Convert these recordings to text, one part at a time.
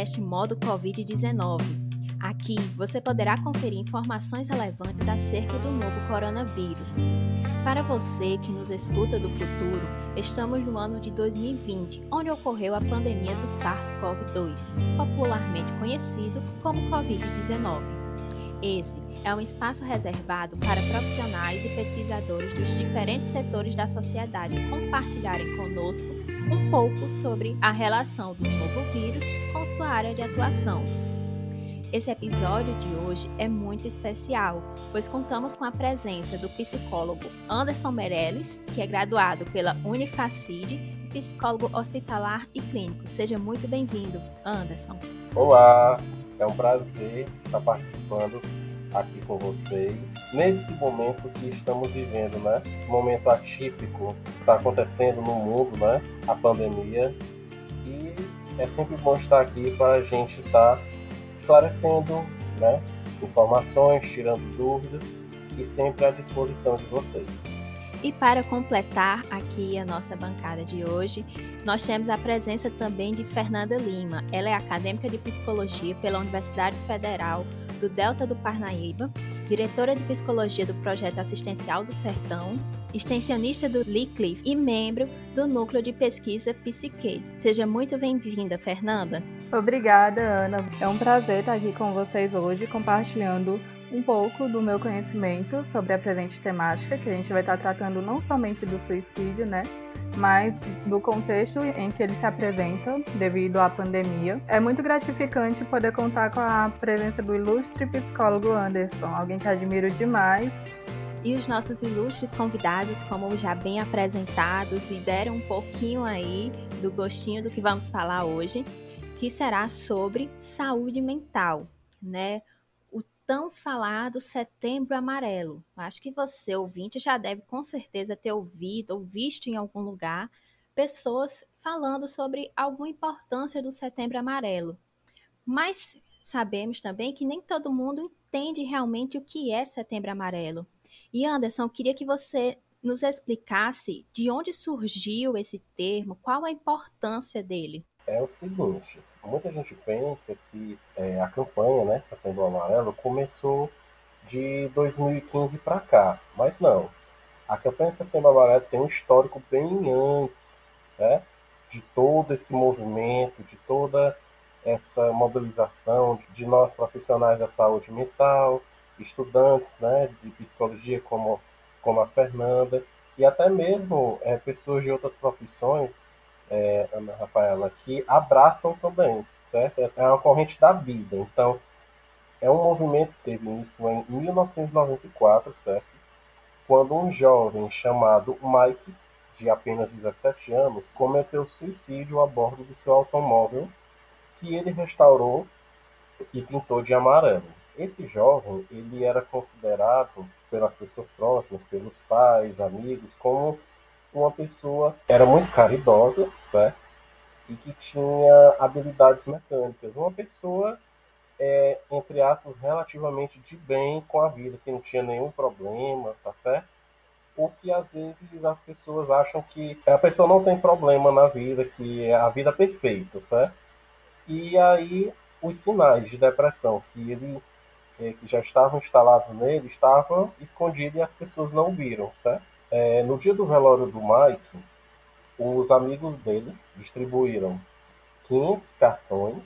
podcast Modo Covid-19. Aqui você poderá conferir informações relevantes acerca do novo coronavírus. Para você que nos escuta do futuro, estamos no ano de 2020, onde ocorreu a pandemia do SARS-CoV-2, popularmente conhecido como Covid-19. Esse é um espaço reservado para profissionais e pesquisadores dos diferentes setores da sociedade compartilharem conosco um pouco sobre a relação do novo vírus com sua área de atuação. Esse episódio de hoje é muito especial, pois contamos com a presença do psicólogo Anderson Meirelles, que é graduado pela Unifacid psicólogo hospitalar e clínico. Seja muito bem-vindo, Anderson. Olá, é um prazer estar participando aqui com vocês nesse momento que estamos vivendo, né? Esse momento atípico que está acontecendo no mundo, né? A pandemia. É sempre bom estar aqui para a gente estar tá esclarecendo, né? Informações, tirando dúvidas e sempre à disposição de vocês. E para completar aqui a nossa bancada de hoje, nós temos a presença também de Fernanda Lima. Ela é acadêmica de psicologia pela Universidade Federal do Delta do Parnaíba, diretora de psicologia do projeto assistencial do Sertão, extensionista do LICLIF e membro do núcleo de pesquisa Psique. Seja muito bem-vinda, Fernanda. Obrigada, Ana. É um prazer estar aqui com vocês hoje compartilhando um pouco do meu conhecimento sobre a presente temática, que a gente vai estar tratando não somente do suicídio, né, mas do contexto em que ele se apresenta devido à pandemia. É muito gratificante poder contar com a presença do ilustre psicólogo Anderson, alguém que admiro demais. E os nossos ilustres convidados, como já bem apresentados e deram um pouquinho aí do gostinho do que vamos falar hoje, que será sobre saúde mental, né? Tão falado Setembro Amarelo. Acho que você, ouvinte, já deve com certeza ter ouvido ou visto em algum lugar pessoas falando sobre alguma importância do Setembro Amarelo. Mas sabemos também que nem todo mundo entende realmente o que é Setembro Amarelo. E Anderson, queria que você nos explicasse de onde surgiu esse termo, qual a importância dele. É o seguinte, muita gente pensa que é, a campanha, né, Setembro Amarelo, começou de 2015 para cá, mas não. A campanha Setembro Amarelo tem um histórico bem antes, né, de todo esse movimento, de toda essa mobilização de nós profissionais da saúde mental, estudantes, né, de psicologia como como a Fernanda e até mesmo é, pessoas de outras profissões é, Ana Rafaela, que abraçam também, certo? É uma corrente da vida. Então, é um movimento que teve início em 1994, certo? Quando um jovem chamado Mike, de apenas 17 anos, cometeu suicídio a bordo do seu automóvel, que ele restaurou e pintou de amarelo. Esse jovem, ele era considerado pelas pessoas próximas, pelos pais, amigos, como uma pessoa era muito caridosa, certo? E que tinha habilidades mecânicas. Uma pessoa, é, entre aspas, relativamente de bem com a vida, que não tinha nenhum problema, tá certo? Ou que às vezes as pessoas acham que a pessoa não tem problema na vida, que é a vida perfeita, certo? E aí os sinais de depressão que ele é, que já estavam instalados nele estavam escondidos e as pessoas não viram, certo? É, no dia do velório do Mike, os amigos dele distribuíram 500 cartões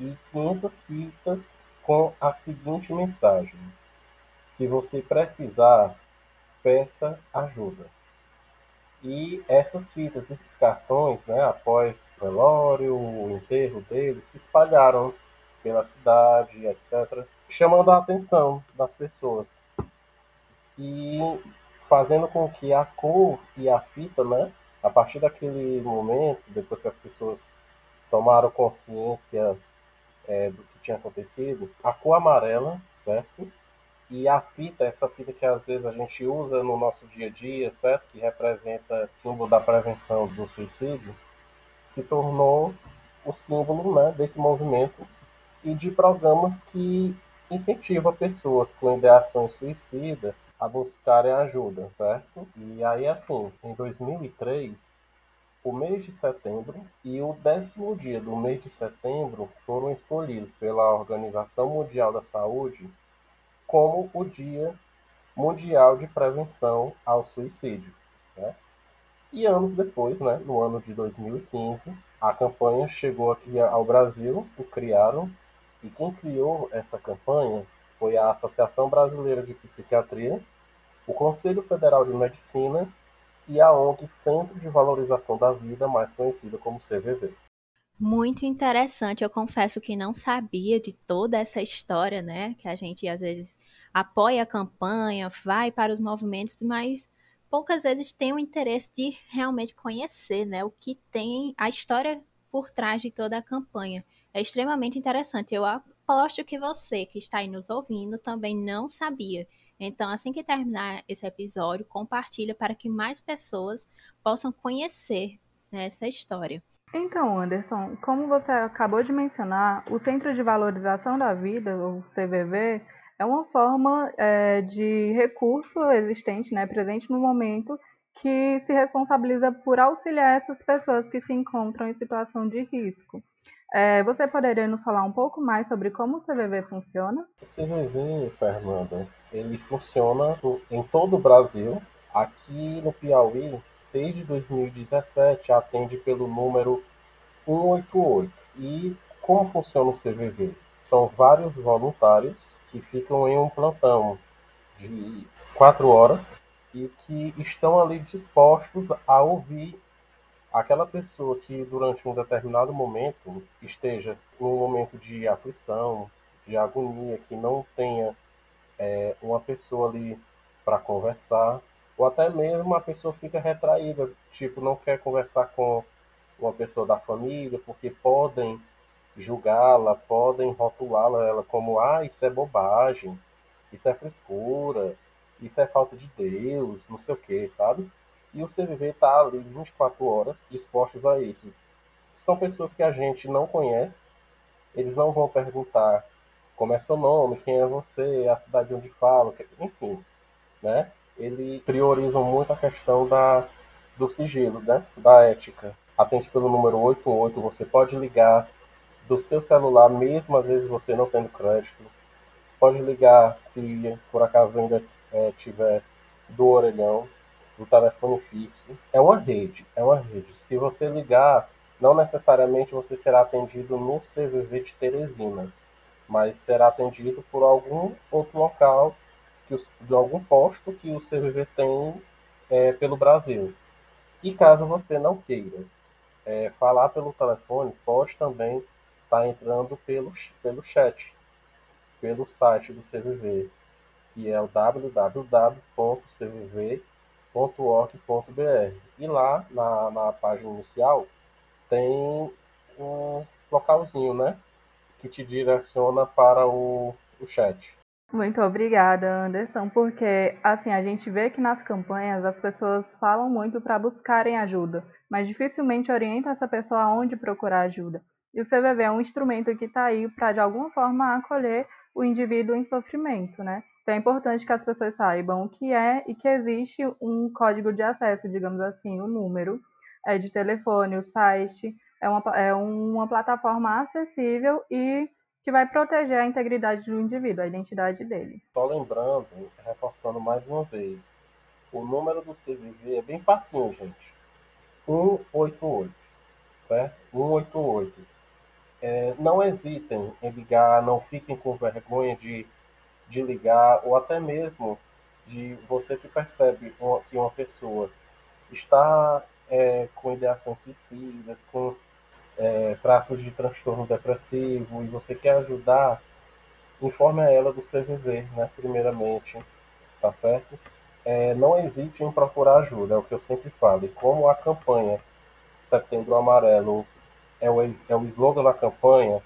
e 500 fitas com a seguinte mensagem: Se você precisar, peça ajuda. E essas fitas, esses cartões, né, após o velório, o enterro dele, se espalharam pela cidade, etc., chamando a atenção das pessoas. E fazendo com que a cor e a fita, né, a partir daquele momento, depois que as pessoas tomaram consciência é, do que tinha acontecido, a cor amarela, certo? E a fita, essa fita que às vezes a gente usa no nosso dia a dia, certo? Que representa o símbolo da prevenção do suicídio, se tornou o símbolo né, desse movimento e de programas que incentivam pessoas com ideações suicidas a buscarem ajuda, certo? E aí, assim, em 2003, o mês de setembro e o décimo dia do mês de setembro foram escolhidos pela Organização Mundial da Saúde como o Dia Mundial de Prevenção ao Suicídio. Né? E anos depois, né, no ano de 2015, a campanha chegou aqui ao Brasil, o criaram, e quem criou essa campanha foi a Associação Brasileira de Psiquiatria, o Conselho Federal de Medicina e a ONG Centro de Valorização da Vida, mais conhecida como CVV. Muito interessante, eu confesso que não sabia de toda essa história, né? Que a gente às vezes apoia a campanha, vai para os movimentos, mas poucas vezes tem o interesse de realmente conhecer, né? O que tem a história por trás de toda a campanha. É extremamente interessante. Eu aposto que você que está aí nos ouvindo também não sabia. Então, assim que terminar esse episódio, compartilha para que mais pessoas possam conhecer né, essa história. Então, Anderson, como você acabou de mencionar, o Centro de Valorização da Vida, o CVV, é uma forma é, de recurso existente, né, presente no momento, que se responsabiliza por auxiliar essas pessoas que se encontram em situação de risco. É, você poderia nos falar um pouco mais sobre como o CVV funciona? O CVV, Fernanda, ele funciona em todo o Brasil. Aqui no Piauí, desde 2017, atende pelo número 188. E como funciona o CVV? São vários voluntários que ficam em um plantão de quatro horas e que estão ali dispostos a ouvir aquela pessoa que durante um determinado momento esteja num momento de aflição, de agonia, que não tenha é, uma pessoa ali para conversar, ou até mesmo a pessoa fica retraída, tipo, não quer conversar com uma pessoa da família, porque podem julgá-la, podem rotulá-la ela como, ah, isso é bobagem, isso é frescura, isso é falta de Deus, não sei o que, sabe? E o CVV está ali 24 horas dispostos a isso. São pessoas que a gente não conhece, eles não vão perguntar como é seu nome, quem é você, a cidade onde fala, enfim, né? Eles priorizam muito a questão da, do sigilo, né? Da ética. Atende pelo número 88, você pode ligar do seu celular, mesmo às vezes você não tendo crédito. Pode ligar se por acaso ainda é, tiver do orelhão do telefone fixo. É uma rede, é uma rede. Se você ligar, não necessariamente você será atendido no CVV de Teresina, mas será atendido por algum outro local, que de algum posto que o CVV tem é, pelo Brasil. E caso você não queira é, falar pelo telefone, pode também estar tá entrando pelo, pelo chat, pelo site do CVV, que é o www.cvv.com www.org.br. E lá, na, na página inicial, tem um localzinho, né? Que te direciona para o, o chat. Muito obrigada, Anderson, porque assim a gente vê que nas campanhas as pessoas falam muito para buscarem ajuda, mas dificilmente orienta essa pessoa aonde procurar ajuda. E o CVV é um instrumento que está aí para de alguma forma acolher o indivíduo em sofrimento, né? Então é importante que as pessoas saibam o que é e que existe um código de acesso, digamos assim, o número é de telefone, o site, é uma, é uma plataforma acessível e que vai proteger a integridade do indivíduo, a identidade dele. Só lembrando, reforçando mais uma vez, o número do CVV é bem facinho, gente. 188, certo? 188. É, não hesitem em ligar, não fiquem com vergonha de de ligar, ou até mesmo de você que percebe que uma pessoa está é, com ideações suicidas, com é, traços de transtorno depressivo, e você quer ajudar, informe a ela do CVV, né, primeiramente, tá certo? É, não hesite em procurar ajuda, é o que eu sempre falo. E como a campanha Setembro Amarelo é o, é o slogan da campanha,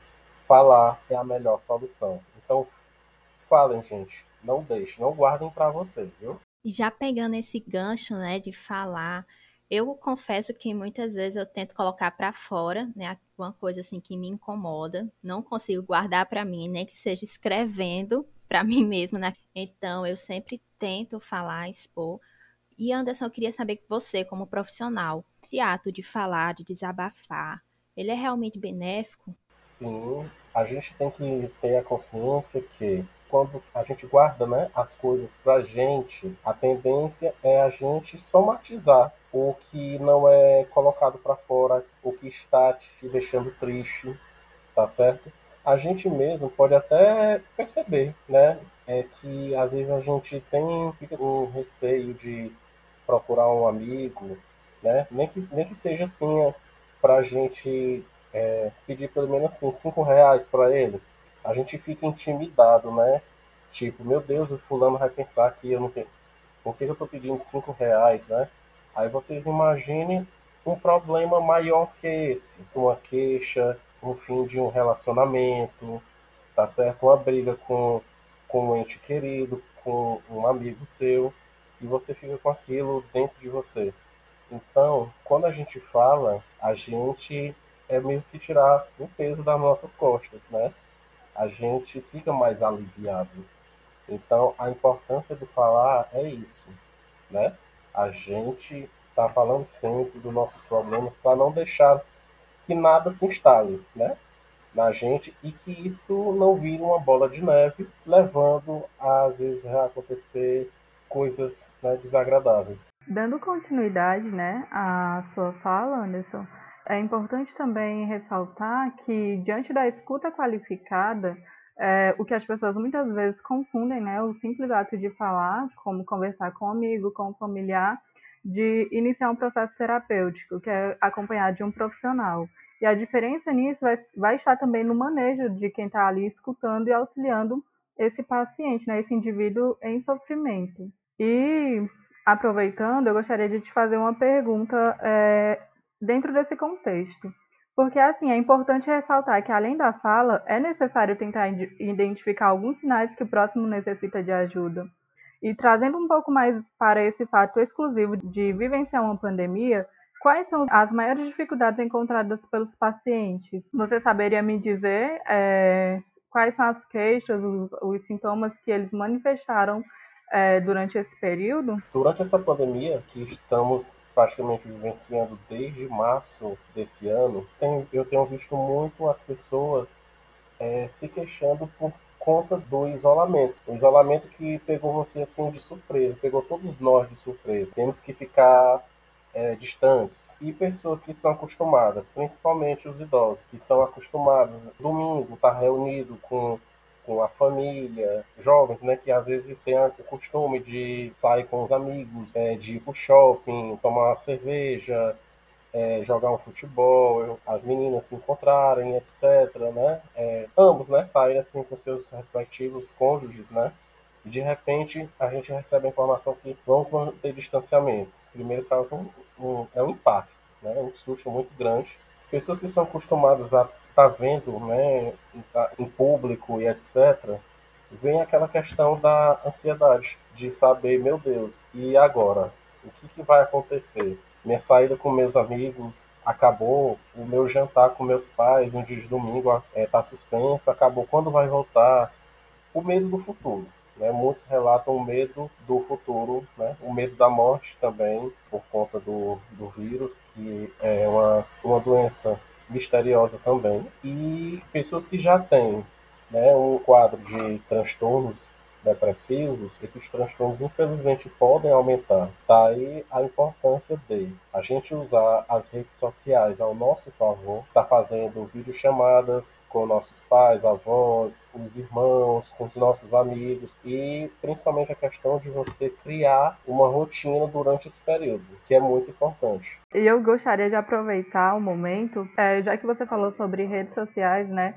falar é a melhor solução. Então, falem, gente. Não deixem, não guardem para vocês, viu? E já pegando esse gancho, né, de falar, eu confesso que muitas vezes eu tento colocar para fora, né, uma coisa assim que me incomoda, não consigo guardar para mim, nem que seja escrevendo para mim mesma, né? Então eu sempre tento falar, expor. E Anderson, eu queria saber que você, como profissional, Esse ato de falar, de desabafar, ele é realmente benéfico? Sim, a gente tem que ter a consciência que quando a gente guarda né, as coisas pra gente, a tendência é a gente somatizar o que não é colocado para fora, o que está te deixando triste, tá certo? A gente mesmo pode até perceber, né? É que às vezes a gente tem um receio de procurar um amigo, né? Nem que, nem que seja assim, para a gente é, pedir pelo menos assim, cinco reais para ele, a gente fica intimidado, né? Tipo, meu Deus, o fulano vai pensar que eu não tenho. Por que eu estou pedindo cinco reais, né? Aí vocês imaginem um problema maior que esse, uma queixa, um fim de um relacionamento, tá certo? Uma briga com, com um ente querido, com um amigo seu, e você fica com aquilo dentro de você. Então, quando a gente fala, a gente é mesmo que tirar o peso das nossas costas, né? A gente fica mais aliviado. Então, a importância de falar é isso, né? A gente está falando sempre dos nossos problemas para não deixar que nada se instale, né? Na gente e que isso não vire uma bola de neve, levando às vezes a acontecer coisas né, desagradáveis. Dando continuidade, né, à sua fala, Anderson, é importante também ressaltar que diante da escuta qualificada, é, o que as pessoas muitas vezes confundem, né, o simples ato de falar, como conversar com um amigo, com um familiar, de iniciar um processo terapêutico, que é acompanhado de um profissional. E a diferença nisso vai, vai estar também no manejo de quem está ali escutando e auxiliando esse paciente, né, esse indivíduo em sofrimento. E, aproveitando, eu gostaria de te fazer uma pergunta é, dentro desse contexto. Porque, assim, é importante ressaltar que, além da fala, é necessário tentar identificar alguns sinais que o próximo necessita de ajuda. E trazendo um pouco mais para esse fato exclusivo de vivenciar uma pandemia, quais são as maiores dificuldades encontradas pelos pacientes? Você saberia me dizer é, quais são as queixas, os, os, sintomas que eles manifestaram é, durante esse período? Durante essa pandemia que estamos praticamente vivenciando desde março desse ano, tem, eu tenho visto muito as pessoas é, se queixando por conta do isolamento. O isolamento que pegou você assim de surpresa, pegou todos nós de surpresa. Temos que ficar é, distantes. E pessoas que são acostumadas, principalmente os idosos, que são acostumados domingo estar tá reunido com a família, jovens, né, que às vezes têm o costume de sair com os amigos, é, de ir pro shopping, tomar uma cerveja, é, jogar um futebol, as meninas se encontrarem, etc, né, é, ambos, né, saírem assim com seus respectivos cônjuges, né, e de repente a gente recebe a informação que vão ter distanciamento. Primeiro causa um, um, é um impacto, né, um susto muito grande. Pessoas que são acostumadas a está vendo né, em público e etc., vem aquela questão da ansiedade, de saber, meu Deus, e agora? O que, que vai acontecer? Minha saída com meus amigos acabou, o meu jantar com meus pais no dia de domingo está é, tá suspenso, acabou, quando vai voltar? O medo do futuro. Né? Muitos relatam o medo do futuro, né? o medo da morte também, por conta do, do vírus, que é uma, uma doença misteriosa também. E pessoas que já têm né, um quadro de transtornos depressivos, esses transtornos infelizmente podem aumentar. Tá aí a importância de a gente usar as redes sociais ao nosso favor, tá fazendo videochamadas com nossos pais, avós, os irmãos, com os nossos amigos e principalmente a questão de você criar uma rotina durante esse período, que é muito importante. E eu gostaria de aproveitar o momento, é, já que você falou sobre redes sociais, né?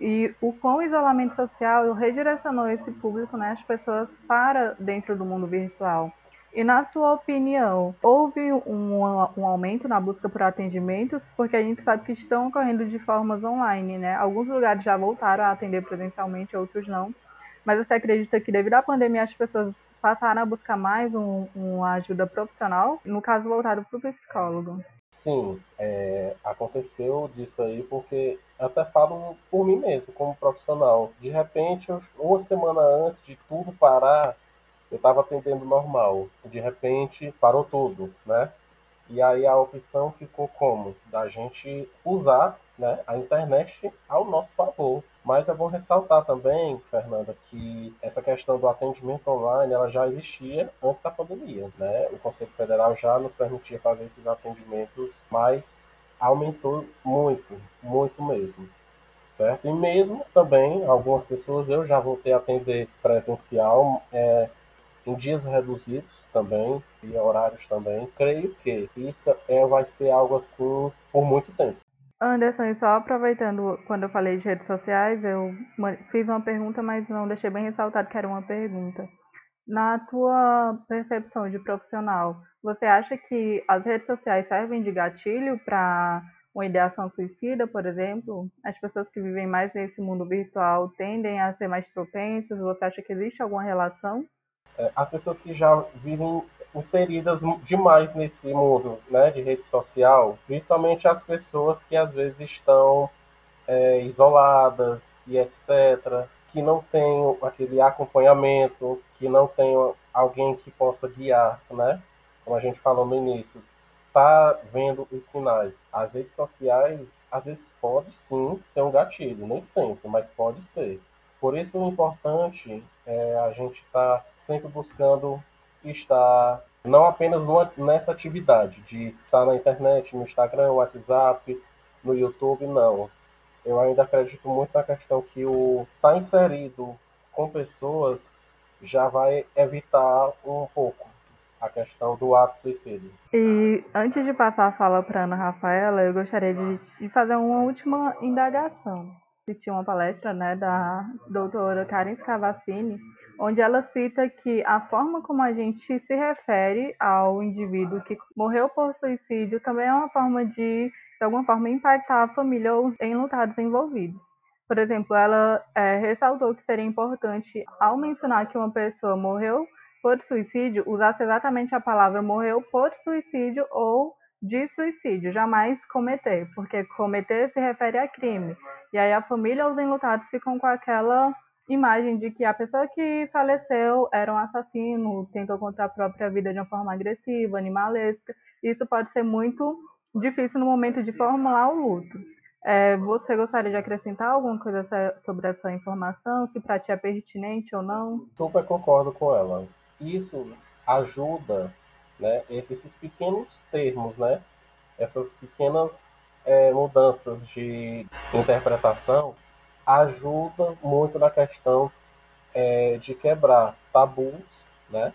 E o quão o isolamento social redirecionou esse público, né, as pessoas para dentro do mundo virtual. E na sua opinião, houve um, um, aumento na busca por atendimentos? Porque a gente sabe que estão ocorrendo de formas online, né? Alguns lugares já voltaram a atender presencialmente, outros não. Mas você acredita que devido à pandemia as pessoas passaram a buscar mais um, uma ajuda profissional? No caso, voltaram para o psicólogo. Sim, é, aconteceu disso aí porque até falo por mim mesmo, como profissional. De repente, uma semana antes de tudo parar, eu estava atendendo normal. De repente, parou tudo, né? E aí a opção ficou como? Da gente usar né, a internet ao nosso favor. Mas é bom ressaltar também, Fernanda, que essa questão do atendimento online ela já existia antes da pandemia. Né? O Conselho Federal já nos permitia fazer esses atendimentos, mas aumentou muito, muito mesmo. Certo? E mesmo também, algumas pessoas eu já voltei a atender presencial é, em dias reduzidos também, e horários também. Creio que isso é, vai ser algo assim por muito tempo. Anderson, e só aproveitando quando eu falei de redes sociais, eu fiz uma pergunta, mas não deixei bem ressaltado que era uma pergunta. Na tua percepção de profissional, você acha que as redes sociais servem de gatilho para uma ideação suicida, por exemplo? As pessoas que vivem mais nesse mundo virtual tendem a ser mais propensas? Você acha que existe alguma relação? É, as pessoas que já vivem inseridas demais nesse mundo né, de rede social, principalmente as pessoas que às vezes estão é, isoladas e etc., que não têm aquele acompanhamento, que não tem alguém que possa guiar, né? Como a gente falou no início, tá vendo os sinais. As redes sociais, às vezes pode sim ser um gatilho, nem sempre, mas pode ser. Por isso o importante é a gente estar tá sempre buscando estar não apenas numa, nessa atividade de estar na internet, no Instagram, no WhatsApp, no YouTube, não. Eu ainda acredito muito na questão que o estar tá inserido com pessoas já vai evitar um pouco a questão do ato suicídio. E antes de passar a fala para Ana Rafaela, eu gostaria de, fazer uma última indagação assisti uma palestra né, da doutora Karen Scavacini, onde ela cita que a forma como a gente se refere ao indivíduo que morreu por suicídio também é uma forma de, de alguma forma, impactar a família ou os enlutados envolvidos. Por exemplo, ela é, ressaltou que seria importante, ao mencionar que uma pessoa morreu por suicídio, usasse exatamente a palavra morreu por suicídio ou de suicídio, jamais cometer, porque cometer se refere a crime. E aí a família, os enlutados ficam com aquela imagem de que a pessoa que faleceu era um assassino, tentou contra a própria vida de uma forma agressiva, animalesca. Isso pode ser muito difícil no momento de formular o luto. É, você gostaria de acrescentar alguma coisa sobre essa informação, se para ti é pertinente ou não? Super concordo com ela. Isso ajuda né? Esses pequenos termos, né? Essas pequenas é, mudanças de interpretação ajudam muito na questão é, de quebrar tabus, né?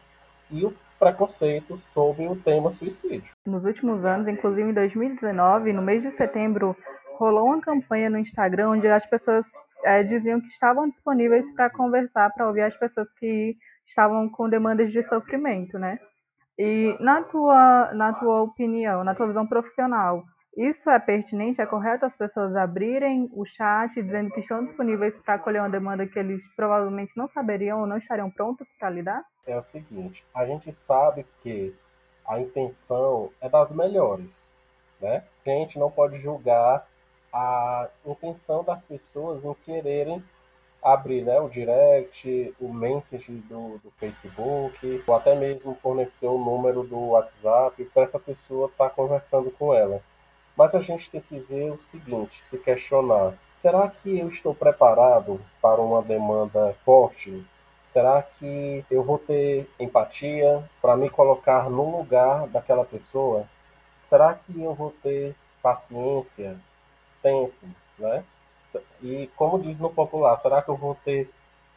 E o preconceito sobre o tema suicídio. Nos últimos anos, inclusive em 2019, no mês de setembro, rolou uma campanha no Instagram onde as pessoas é, diziam que estavam disponíveis para conversar, para ouvir as pessoas que estavam com demandas de sofrimento, né? E na tua, na tua opinião, na tua visão profissional, isso é pertinente? É correto as pessoas abrirem o chat dizendo que estão disponíveis para acolher uma demanda que eles provavelmente não saberiam ou não estariam prontos para lidar? É o seguinte, a gente sabe que a intenção é das melhores, né? A gente não pode julgar a intenção das pessoas em quererem abrir né, o direct, o message do, do Facebook, ou até mesmo fornecer o número do WhatsApp para essa pessoa estar tá conversando com ela. Mas a gente tem que ver o seguinte, se questionar. Será que eu estou preparado para uma demanda forte? Será que eu vou ter empatia para me colocar no lugar daquela pessoa? Será que eu vou ter paciência, tempo, né? E como diz no popular, será que eu vou ter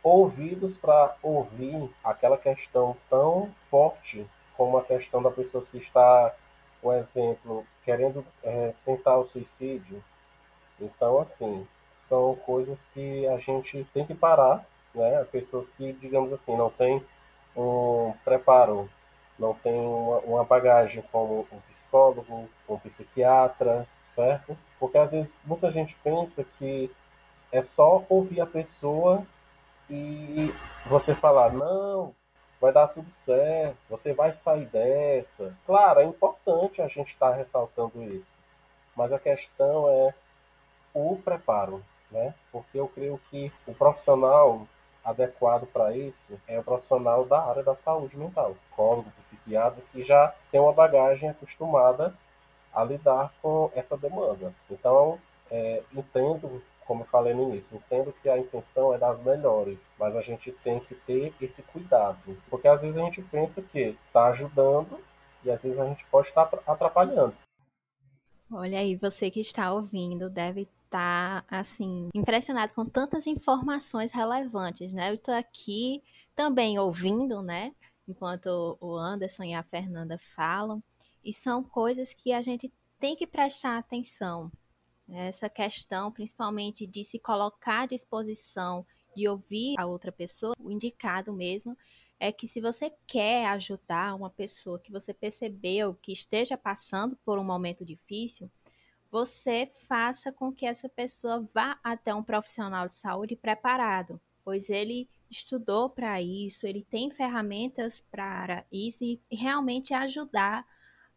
ouvidos para ouvir aquela questão tão forte como a questão da pessoa que está, por exemplo, querendo é, tentar o suicídio? Então, assim, são coisas que a gente tem que parar, né? Pessoas que, digamos assim, não têm um preparo, não têm uma, uma bagagem como um psicólogo, um psiquiatra, certo? Porque às vezes muita gente pensa que é só ouvir a pessoa e você falar, não, vai dar tudo certo, você vai sair dessa. Claro, é importante a gente estar tá ressaltando isso, mas a questão é o preparo, né? Porque eu creio que o profissional adequado para isso é o profissional da área da saúde mental, psicólogo, psiquiatra, que já tem uma bagagem acostumada a lidar com essa demanda. Então, é, entendo, como eu falei no início, entendo que a intenção é das melhores, mas a gente tem que ter esse cuidado, porque às vezes a gente pensa que está ajudando e às vezes a gente pode estar atrapalhando. Olha aí, você que está ouvindo deve estar, assim, impressionado com tantas informações relevantes, né? Eu estou aqui também ouvindo, né? Enquanto o Anderson e a Fernanda falam, e são coisas que a gente tem que prestar atenção. Essa questão, principalmente, de se colocar à disposição de ouvir a outra pessoa, o indicado mesmo é que se você quer ajudar uma pessoa que você percebeu que esteja passando por um momento difícil, você faça com que essa pessoa vá até um profissional de saúde preparado, pois ele estudou para isso, ele tem ferramentas para isso e realmente ajudar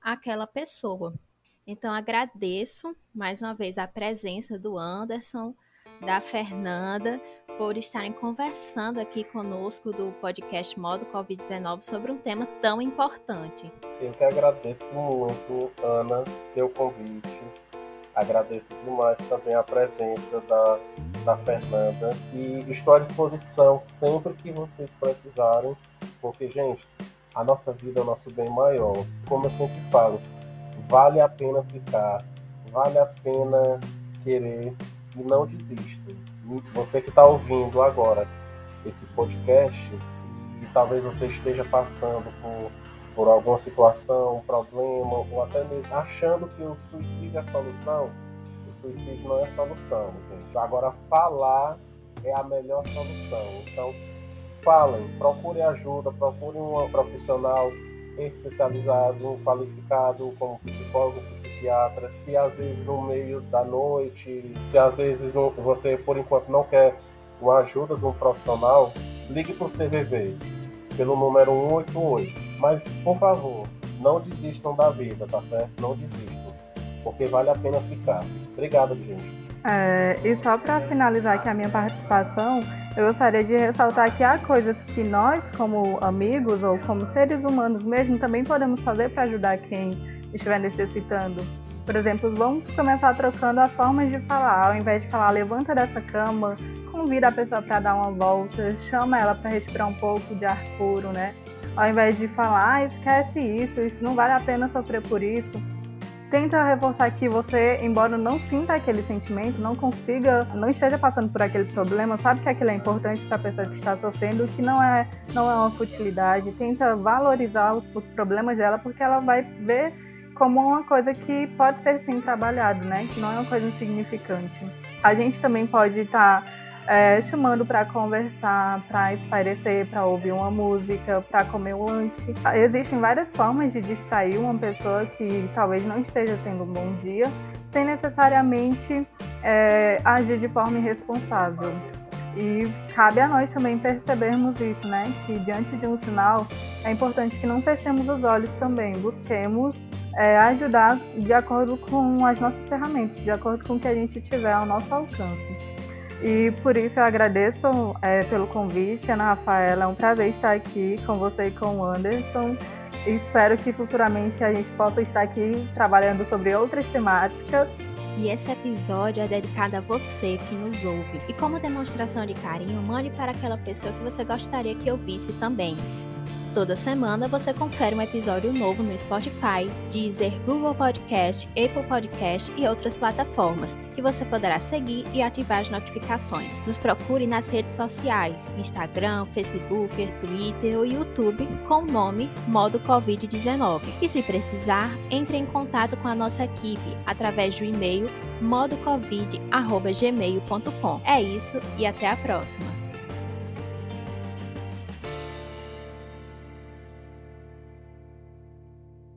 aquela pessoa. Então agradeço mais uma vez a presença do Anderson, da Fernanda, por estarem conversando aqui conosco do podcast Modo Covid-19 sobre um tema tão importante. Eu que agradeço muito, Ana, pelo convite. Agradeço demais também a presença da, da Fernanda e estou à disposição sempre que vocês precisarem, porque, gente, a nossa vida é o nosso bem maior. Como eu sempre falo, vale a pena ficar, vale a pena querer e não desista. Você que está ouvindo agora esse podcast e talvez você esteja passando por, por alguma situação, um problema, ou até mesmo achando que o suicídio é a solução, o suicídio não é a solução, gente. Agora, falar é a melhor solução. Então, falem, procure ajuda, procure um profissional especializado, qualificado como psicólogo, psiquiatra, se às vezes no meio da noite, se às vezes você por enquanto não quer uma ajuda de um profissional, ligue para o CVV pelo número 188. Mas, por favor, não desistam da vida, tá certo? Não desistam, porque vale a pena ficar. Obrigado, gente. É, e só para finalizar aqui a minha participação, eu gostaria de ressaltar que há coisas que nós, como amigos ou como seres humanos mesmo, também podemos fazer para ajudar quem estiver necessitando. Por exemplo, vamos começar trocando as formas de falar. Ao invés de falar levanta dessa cama, convida a pessoa para dar uma volta, chama ela para respirar um pouco de ar puro, né? Ao invés de falar, ah, esquece isso, isso não vale a pena sofrer por isso tenta reforçar que você, embora não sinta aquele sentimento, não consiga, não esteja passando por aquele problema, sabe que aquilo é importante para a pessoa que está sofrendo, que não é, não é uma futilidade. Tenta valorizar os, os problemas dela, porque ela vai ver como uma coisa que pode ser sim trabalhado, né? Que não é uma coisa insignificante. A gente também pode estar tá é, chamando para conversar, para espairecer, para ouvir uma música, para comer um lanche. Existem várias formas de distrair uma pessoa que talvez não esteja tendo um bom dia, sem necessariamente é, agir de forma irresponsável. E cabe a nós também percebermos isso, né? Que diante de um sinal é importante que não fechemos os olhos também, busquemos é, ajudar de acordo com as nossas ferramentas, de acordo com o que a gente tiver ao nosso alcance. E por isso eu agradeço é, pelo convite, Ana Rafaela. É um prazer estar aqui com você e com o Anderson. Espero que futuramente a gente possa estar aqui trabalhando sobre outras temáticas. E esse episódio é dedicado a você que nos ouve. E como demonstração de carinho, mande para aquela pessoa que você gostaria que ouvisse também. Toda semana você confere um episódio novo no Spotify, Deezer, Google Podcast, Apple Podcast e outras plataformas, que você poderá seguir e ativar as notificações. Nos procure nas redes sociais, Instagram, Facebook, Twitter ou YouTube com o nome Modo Covid-19. E se precisar, entre em contato com a nossa equipe através do e-mail modocovid.gmail.com. É isso e até a próxima!